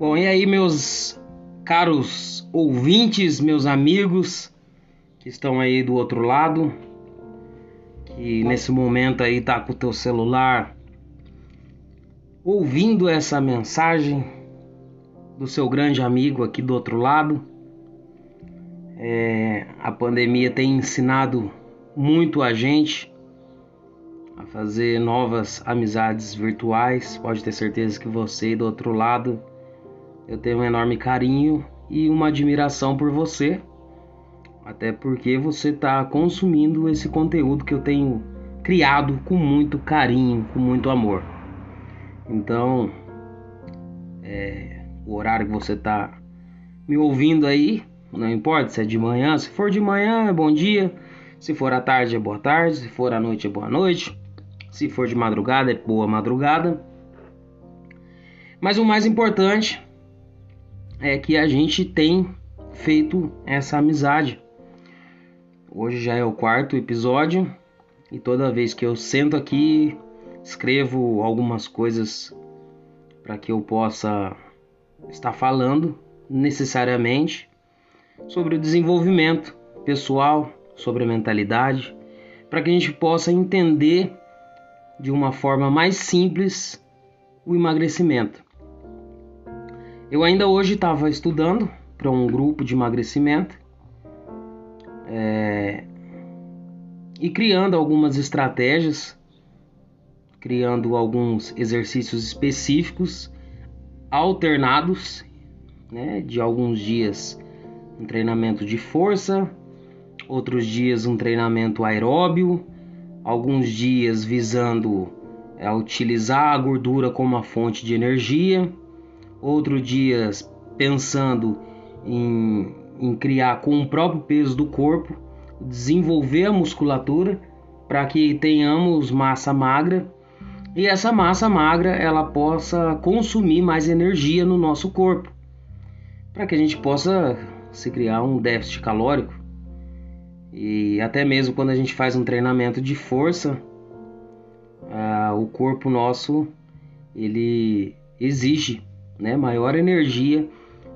Bom, e aí, meus caros ouvintes, meus amigos que estão aí do outro lado, que nesse momento aí tá com o teu celular ouvindo essa mensagem do seu grande amigo aqui do outro lado. É, a pandemia tem ensinado muito a gente a fazer novas amizades virtuais. Pode ter certeza que você do outro lado eu tenho um enorme carinho e uma admiração por você, até porque você está consumindo esse conteúdo que eu tenho criado com muito carinho, com muito amor. Então, é, o horário que você está me ouvindo aí, não importa se é de manhã, se for de manhã é bom dia, se for à tarde é boa tarde, se for à noite é boa noite, se for de madrugada é boa madrugada. Mas o mais importante é que a gente tem feito essa amizade. Hoje já é o quarto episódio e toda vez que eu sento aqui, escrevo algumas coisas para que eu possa estar falando necessariamente sobre o desenvolvimento pessoal, sobre a mentalidade, para que a gente possa entender de uma forma mais simples o emagrecimento. Eu ainda hoje estava estudando para um grupo de emagrecimento é, e criando algumas estratégias, criando alguns exercícios específicos alternados, né, de alguns dias um treinamento de força, outros dias um treinamento aeróbio, alguns dias visando é, utilizar a gordura como uma fonte de energia outro dias pensando em, em criar com o próprio peso do corpo, desenvolver a musculatura para que tenhamos massa magra e essa massa magra ela possa consumir mais energia no nosso corpo, para que a gente possa se criar um déficit calórico. E até mesmo quando a gente faz um treinamento de força, ah, o corpo nosso ele exige né, maior energia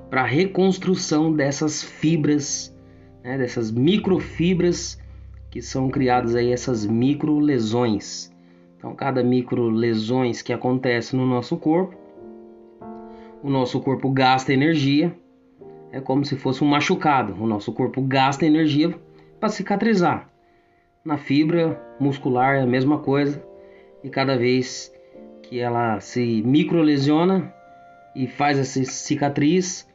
para a reconstrução dessas fibras, né, dessas microfibras que são criadas aí essas micro lesões. Então, cada micro lesões que acontece no nosso corpo, o nosso corpo gasta energia, é como se fosse um machucado. O nosso corpo gasta energia para cicatrizar. Na fibra muscular é a mesma coisa, e cada vez que ela se microlesiona, e faz essa cicatriz,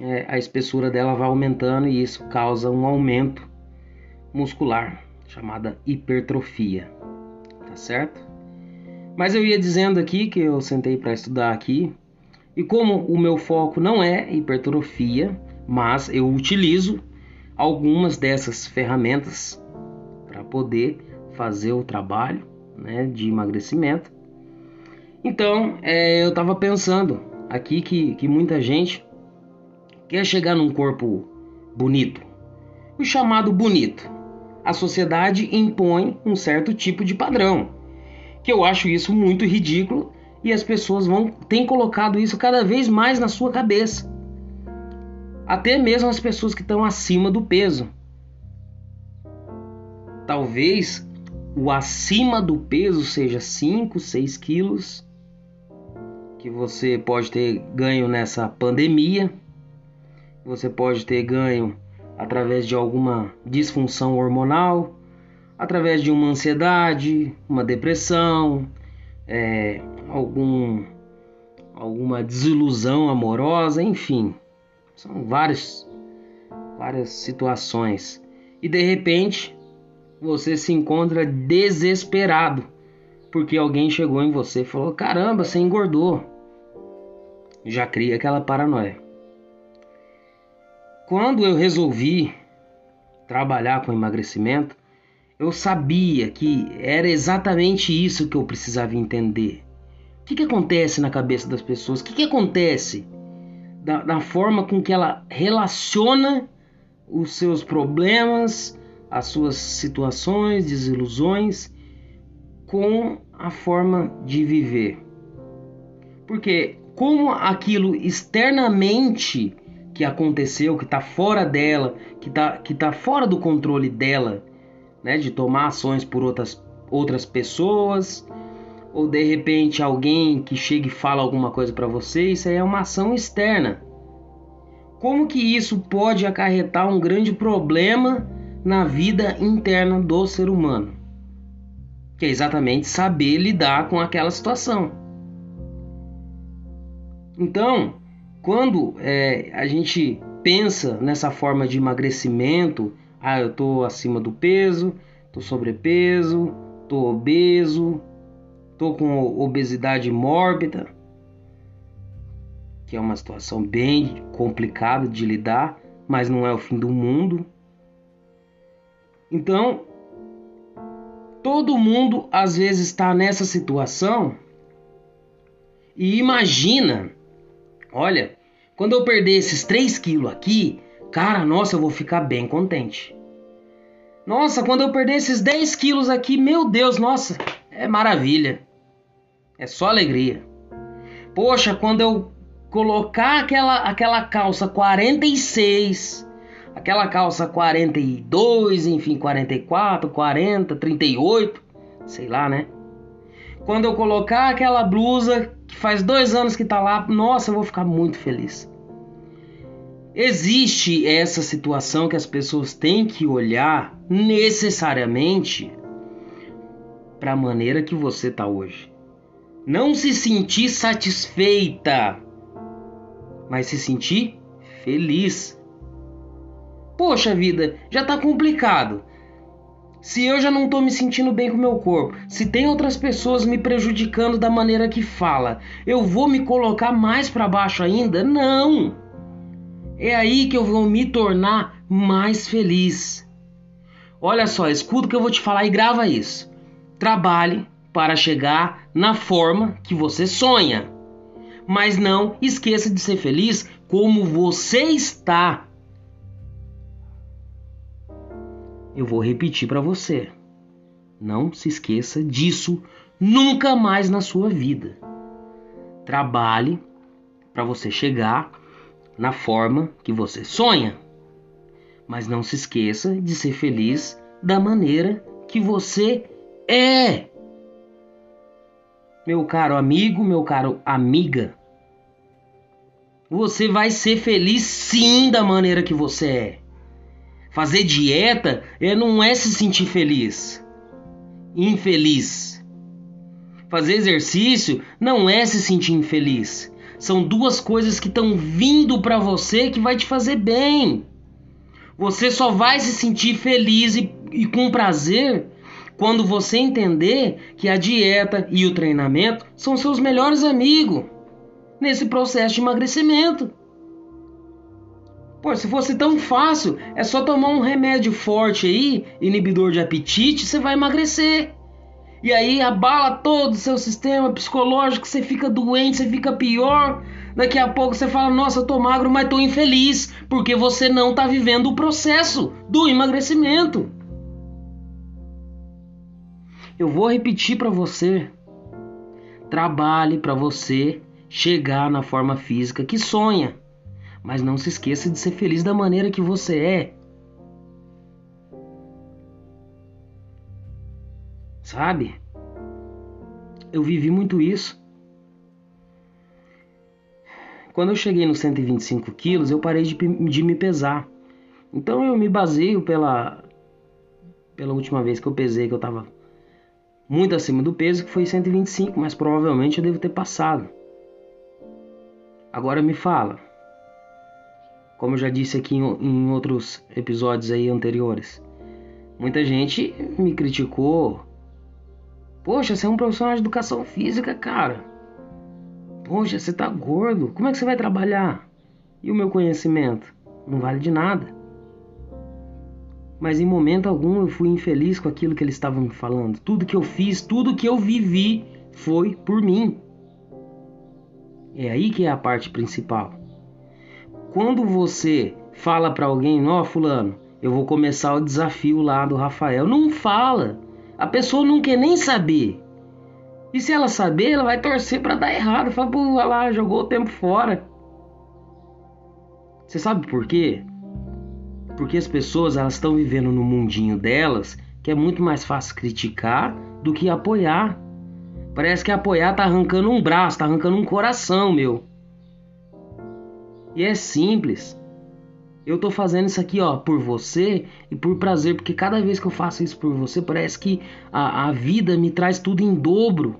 é, a espessura dela vai aumentando e isso causa um aumento muscular, chamada hipertrofia, tá certo? Mas eu ia dizendo aqui que eu sentei para estudar aqui, e como o meu foco não é hipertrofia, mas eu utilizo algumas dessas ferramentas para poder fazer o trabalho né, de emagrecimento. Então, é, eu estava pensando aqui que, que muita gente quer chegar num corpo bonito. O chamado bonito. A sociedade impõe um certo tipo de padrão, que eu acho isso muito ridículo e as pessoas vão têm colocado isso cada vez mais na sua cabeça. Até mesmo as pessoas que estão acima do peso. Talvez o acima do peso seja 5, 6 quilos que você pode ter ganho nessa pandemia, você pode ter ganho através de alguma disfunção hormonal, através de uma ansiedade, uma depressão, é, algum, alguma desilusão amorosa, enfim, são várias, várias situações. E de repente você se encontra desesperado porque alguém chegou em você e falou: caramba, você engordou já cria aquela paranoia. Quando eu resolvi trabalhar com emagrecimento, eu sabia que era exatamente isso que eu precisava entender. O que, que acontece na cabeça das pessoas? O que, que acontece da, da forma com que ela relaciona os seus problemas, as suas situações, desilusões com a forma de viver? Porque como aquilo externamente que aconteceu, que está fora dela, que está que tá fora do controle dela, né, de tomar ações por outras, outras pessoas, ou de repente alguém que chega e fala alguma coisa para você, isso aí é uma ação externa. Como que isso pode acarretar um grande problema na vida interna do ser humano? Que é exatamente saber lidar com aquela situação. Então, quando é, a gente pensa nessa forma de emagrecimento, ah, eu tô acima do peso, tô sobrepeso, tô obeso, tô com obesidade mórbida, que é uma situação bem complicada de lidar, mas não é o fim do mundo. Então, todo mundo às vezes está nessa situação e imagina, olha, quando eu perder esses 3 quilos aqui, cara, nossa, eu vou ficar bem contente. Nossa, quando eu perder esses 10 quilos aqui, meu Deus, nossa, é maravilha. É só alegria. Poxa, quando eu colocar aquela, aquela calça 46, aquela calça 42, enfim, 44, 40, 38, sei lá, né? Quando eu colocar aquela blusa faz dois anos que tá lá, nossa, eu vou ficar muito feliz. Existe essa situação que as pessoas têm que olhar necessariamente para a maneira que você tá hoje. Não se sentir satisfeita mas se sentir feliz. Poxa vida, já tá complicado. Se eu já não tô me sentindo bem com meu corpo, se tem outras pessoas me prejudicando da maneira que fala, eu vou me colocar mais para baixo ainda? Não. É aí que eu vou me tornar mais feliz. Olha só, escuta o que eu vou te falar e grava isso. Trabalhe para chegar na forma que você sonha mas não esqueça de ser feliz como você está. Eu vou repetir para você. Não se esqueça disso nunca mais na sua vida. Trabalhe para você chegar na forma que você sonha. Mas não se esqueça de ser feliz da maneira que você é. Meu caro amigo, meu caro amiga, você vai ser feliz sim da maneira que você é. Fazer dieta é, não é se sentir feliz, infeliz. Fazer exercício não é se sentir infeliz. São duas coisas que estão vindo para você que vai te fazer bem. Você só vai se sentir feliz e, e com prazer quando você entender que a dieta e o treinamento são seus melhores amigos nesse processo de emagrecimento. Pô, se fosse tão fácil, é só tomar um remédio forte aí, inibidor de apetite, você vai emagrecer. E aí abala todo o seu sistema psicológico, você fica doente, você fica pior. Daqui a pouco você fala: "Nossa, eu tô magro, mas tô infeliz", porque você não tá vivendo o processo do emagrecimento. Eu vou repetir para você. Trabalhe para você chegar na forma física que sonha. Mas não se esqueça de ser feliz da maneira que você é. Sabe? Eu vivi muito isso. Quando eu cheguei nos 125 quilos, eu parei de, de me pesar. Então eu me baseio pela, pela última vez que eu pesei, que eu estava muito acima do peso, que foi 125, mas provavelmente eu devo ter passado. Agora me fala, como eu já disse aqui em, outros episódios aí anteriores, muita gente me criticou. Poxa, você é um profissional de educação física, cara. Poxa, você tá gordo. Como é que você vai trabalhar? E o meu conhecimento? Não vale de nada. Mas em momento algum eu fui infeliz com aquilo que eles estavam me falando. Tudo que eu fiz, tudo que eu vivi foi por mim. É aí que é a parte principal. Quando você fala para alguém, ó, oh, fulano, eu vou começar o desafio lá do Rafael, não fala. A pessoa não quer nem saber. E se ela saber, ela vai torcer para dar errado. Fala, pô, vai lá, jogou o tempo fora. Você sabe por quê? Porque as pessoas elas estão vivendo no mundinho delas, que é muito mais fácil criticar do que apoiar. Parece que apoiar tá arrancando um braço, tá arrancando um coração, meu. E é simples. Eu tô fazendo isso aqui, ó, por você e por prazer, porque cada vez que eu faço isso por você, parece que a, a vida me traz tudo em dobro,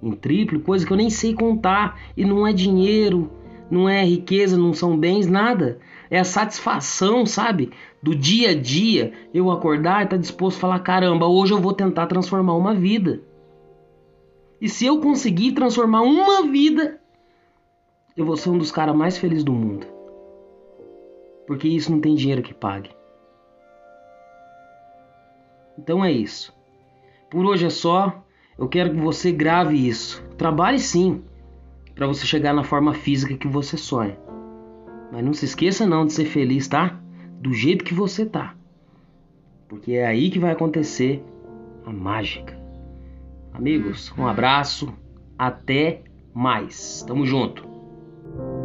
em triplo, coisa que eu nem sei contar. E não é dinheiro, não é riqueza, não são bens, nada. É a satisfação, sabe? Do dia a dia, eu acordar e estar tá disposto a falar: caramba, hoje eu vou tentar transformar uma vida. E se eu conseguir transformar uma vida, eu vou ser um dos caras mais felizes do mundo porque isso não tem dinheiro que pague. Então é isso. Por hoje é só. Eu quero que você grave isso. Trabalhe sim, para você chegar na forma física que você sonha. Mas não se esqueça não de ser feliz, tá? Do jeito que você tá. Porque é aí que vai acontecer a mágica. Amigos, um abraço, até mais. Tamo junto. Thank you